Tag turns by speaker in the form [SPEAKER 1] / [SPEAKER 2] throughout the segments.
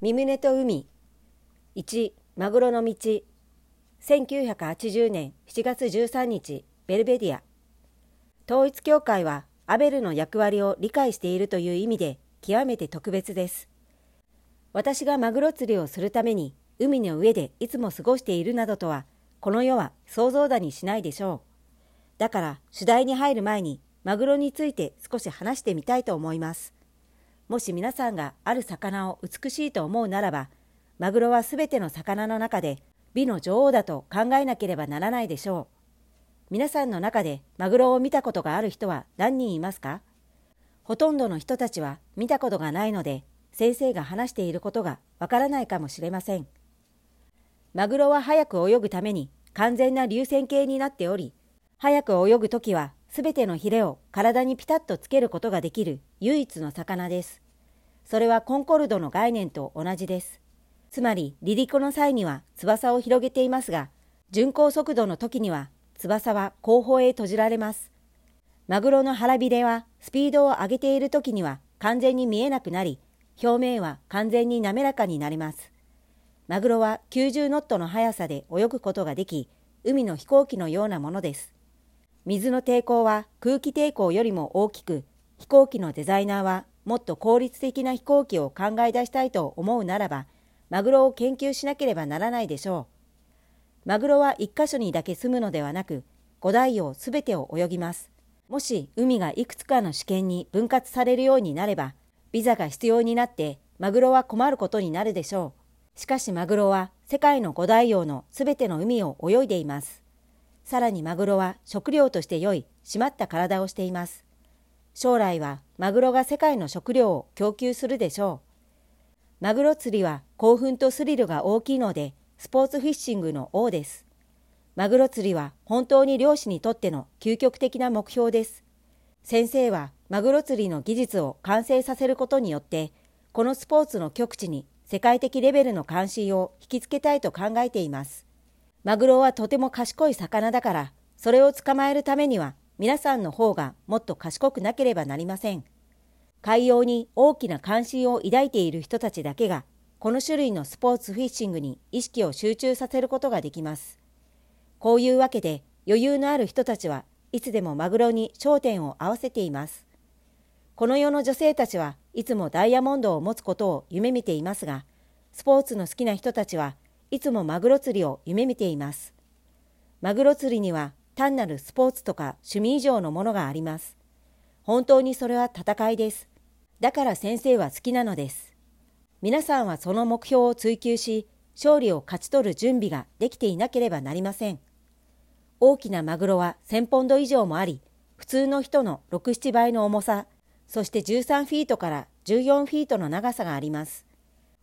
[SPEAKER 1] 三宗と海。1マグロの道。1980年7月13日ベルベディア。統一教会はアベルの役割を理解しているという意味で極めて特別です。私がマグロ釣りをするために海の上でいつも過ごしているなどとはこの世は想像だにしないでしょう。だから主題に入る前にマグロについて少し話してみたいと思います。もし皆さんがある魚を美しいと思うならば、マグロはすべての魚の中で美の女王だと考えなければならないでしょう。皆さんの中でマグロを見たことがある人は何人いますか？ほとんどの人たちは見たことがないので、先生が話していることがわからないかもしれません。マグロは早く泳ぐために完全な流線形になっており、早く泳ぐときはすべてのヒレを体にピタッとつけることができる唯一の魚です。それはコンコルドの概念と同じです。つまり離陸の際には翼を広げていますが、巡航速度の時には翼は後方へ閉じられます。マグロの腹びれはスピードを上げている時には完全に見えなくなり、表面は完全に滑らかになります。マグロは90ノットの速さで泳ぐことができ、海の飛行機のようなものです。水の抵抗は空気抵抗よりも大きく、飛行機のデザイナーはもっと効率的な飛行機を考え出したいと思うならば、マグロを研究しなければならないでしょう。マグロは一箇所にだけ住むのではなく、五大洋すべてを泳ぎます。もし海がいくつかの試験に分割されるようになれば、ビザが必要になってマグロは困ることになるでしょう。しかしマグロは世界の五大洋のすべての海を泳いでいます。さらにマグロは食料として良い締まった体をしています。将来はマグロが世界の食料を供給するでしょう。マグロ釣りは興奮とスリルが大きいので、スポーツフィッシングの王です。マグロ釣りは本当に漁師にとっての究極的な目標です。先生はマグロ釣りの技術を完成させることによって、このスポーツの極地に世界的レベルの関心を引きつけたいと考えています。マグロはとても賢い魚だから、それを捕まえるためには皆さんの方がもっと賢くなければなりません。海洋に大きな関心を抱いている人たちだけが、この種類のスポーツフィッシングに意識を集中させることができます。こういうわけで余裕のある人たちはいつでもマグロに焦点を合わせています。この世の女性たちはいつもダイヤモンドを持つことを夢見ていますが、スポーツの好きな人たちはいつもマグロ釣りを夢見ています。マグロ釣りには単なるスポーツとか趣味以上のものがあります。本当にそれは戦いです。だから先生は好きなのです。皆さんはその目標を追求し、勝利を勝ち取る準備ができていなければなりません。大きなマグロは1000ポンド以上もあり、普通の人の6、7倍の重さ、そして13フィートから14フィートの長さがあります。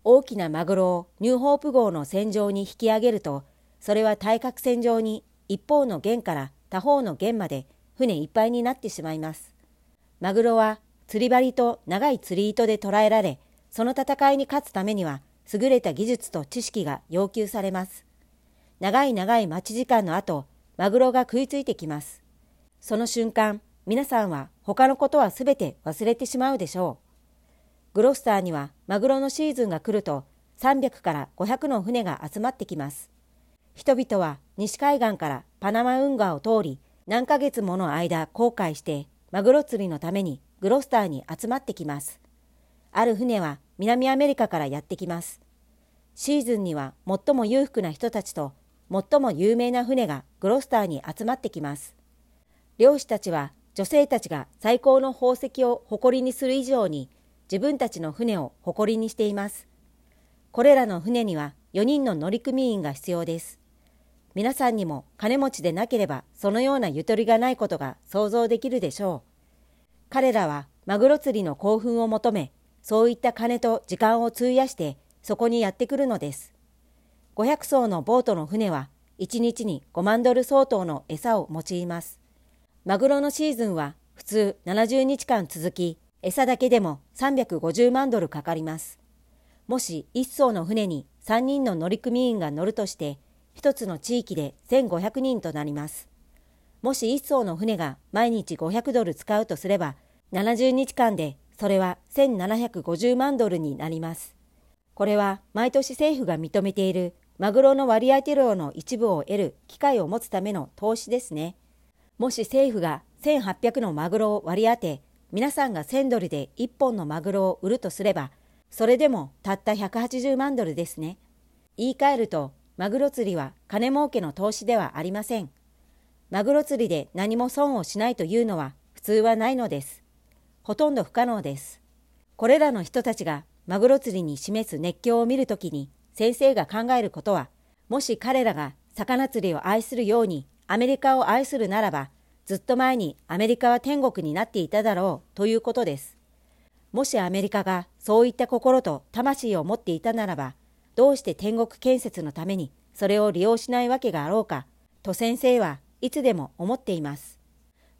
[SPEAKER 1] 大きなマグロをニューホープ号の船上に引き上げると、それは対角線上に一方の弦から他方の弦まで船いっぱいになってしまいます。マグロは釣り針と長い釣り糸で捕らえられ、その戦いに勝つためには優れた技術と知識が要求されます。長い長い待ち時間の後、マグロが食いついてきます。その瞬間、皆さんは他のことはすべて忘れてしまうでしょう。グロスターにはマグロのシーズンが来ると300から500の船が集まってきます。人々は西海岸からパナマ運河を通り何ヶ月もの間航海してマグロ釣りのためにグロスターに集まってきます。ある船は南アメリカからやってきます。シーズンには最も裕福な人たちと最も有名な船がグロスターに集まってきます。漁師たちは女性たちが最高の宝石を誇りにする以上に自分たちの船を誇りにしています。これらの船には4人の乗組員が必要です。皆さんにも金持ちでなければそのようなゆとりがないことが想像できるでしょう。彼らはマグロ釣りの興奮を求め、そういった金と時間を費やしてそこにやってくるのです。500艘のボートの船は1日に5万ドル相当の餌を用います。マグロのシーズンは普通70日間続き、餌だけでも350万ドルかかります。もし1艘の船に3人の乗組員が乗るとして、1つの地域で1500人となります。もし1艘の船が毎日500ドル使うとすれば、70日間でそれは1750万ドルになります。これは毎年政府が認めているマグロの割当量の一部を得る機会を持つための投資ですね。もし政府が1800のマグロを割り当て、皆さんが1000ドルで1本のマグロを売るとすれば、それでもたった180万ドルですね。言い換えると、マグロ釣りは金儲けの投資ではありません。マグロ釣りで何も損をしないというのは普通はないのです。ほとんど不可能です。これらの人たちがマグロ釣りに示す熱狂を見るときに先生が考えることは、もし彼らが魚釣りを愛するようにアメリカを愛するならば、ずっと前にアメリカは天国になっていただろうということです。もしアメリカがそういった心と魂を持っていたならば、どうして天国建設のためにそれを利用しないわけがあろうか、と先生はいつでも思っています。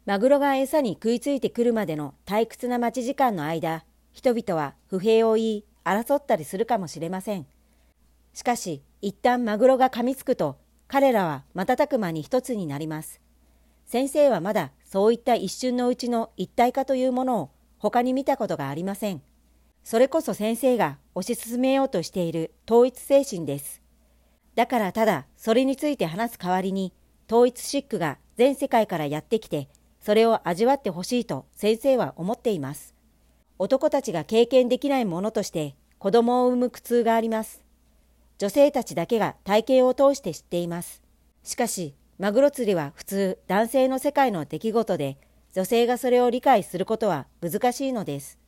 [SPEAKER 1] マグロが餌に食いついてくるまでの退屈な待ち時間の間、人々は不平を言い、争ったりするかもしれません。しかし、一旦マグロが噛みつくと、彼らは瞬く間に一つになります。先生はまだそういった一瞬のうちの一体化というものを他に見たことがありません。それこそ先生が推し進めようとしている統一精神です。だからただそれについて話す代わりに、統一シックが全世界からやってきて、それを味わってほしいと先生は思っています。男たちが経験できないものとして子供を産む苦痛があります。女性たちだけが体験を通して知っています。しかし、マグロ釣りは普通男性の世界の出来事で、女性がそれを理解することは難しいのです。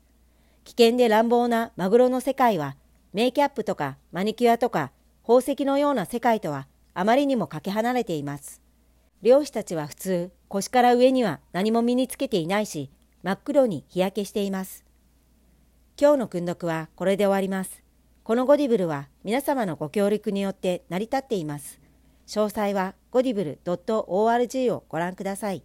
[SPEAKER 1] 危険で乱暴なマグロの世界は、メイキャップとかマニキュアとか宝石のような世界とはあまりにもかけ離れています。漁師たちは普通、腰から上には何も身につけていないし、真っ黒に日焼けしています。今日の訓読はこれで終わります。このゴディブルは皆様のご協力によって成り立っています。詳細はゴディブル .org をご覧ください。